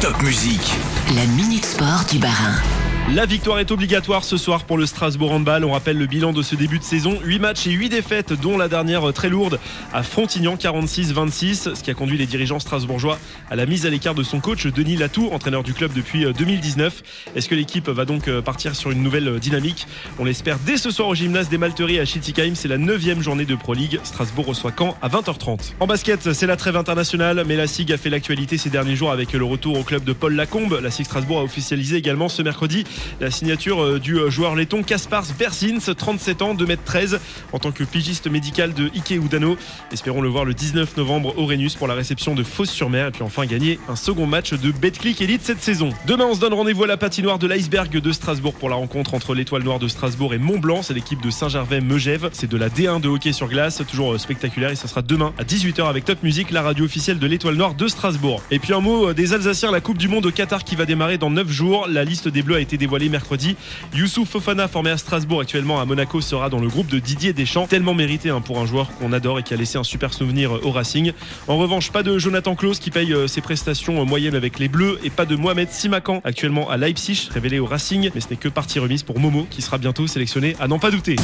Top musique. La Minute Sport du Barin. La victoire est obligatoire ce soir pour le Strasbourg Handball. On rappelle le bilan de ce début de saison. 8 matchs et 8 défaites, dont la dernière très lourde à Frontignan 46-26, ce qui a conduit les dirigeants strasbourgeois à la mise à l'écart de son coach Denis Latou, entraîneur du club depuis 2019. Est-ce que l'équipe va donc partir sur une nouvelle dynamique? On l'espère dès ce soir au gymnase des Malteries à Schiltigheim. C'est la 9 journée de Pro League. Strasbourg reçoit Caen à 20h30. En basket, c'est la trêve internationale, mais la SIG a fait l'actualité ces derniers jours avec le retour au club de Paul Lacombe. La SIG Strasbourg a officialisé également ce mercredi la signature euh, du euh, joueur letton Kaspars Bersins, 37 ans, 2m13, en tant que pigiste médical de Ike Udano. Espérons le voir le 19 novembre au Rhenus pour la réception de Fos-sur-Mer et puis enfin gagner un second match de Betclic Elite cette saison. Demain, on se donne rendez-vous à la patinoire de l'iceberg de Strasbourg pour la rencontre entre l'étoile noire de Strasbourg et Mont-Blanc. C'est l'équipe de Saint-Gervais-Megève. C'est de la D1 de hockey sur glace, toujours euh, spectaculaire et ça sera demain à 18h avec Top Music, la radio officielle de l'étoile noire de Strasbourg. Et puis un mot des Alsaciens, la Coupe du Monde au Qatar qui va démarrer dans 9 jours. La liste des Bleus a été dévoilée mercredi. Youssouf Fofana, formé à Strasbourg actuellement à Monaco, sera dans le groupe de Didier Deschamps. Tellement mérité hein, pour un joueur qu'on adore et qui a laissé un super souvenir au Racing. En revanche, pas de Jonathan Klaus qui paye euh, ses prestations euh, moyennes avec les Bleus et pas de Mohamed Simakan actuellement à Leipzig, révélé au Racing. Mais ce n'est que partie remise pour Momo qui sera bientôt sélectionné à n'en pas douter.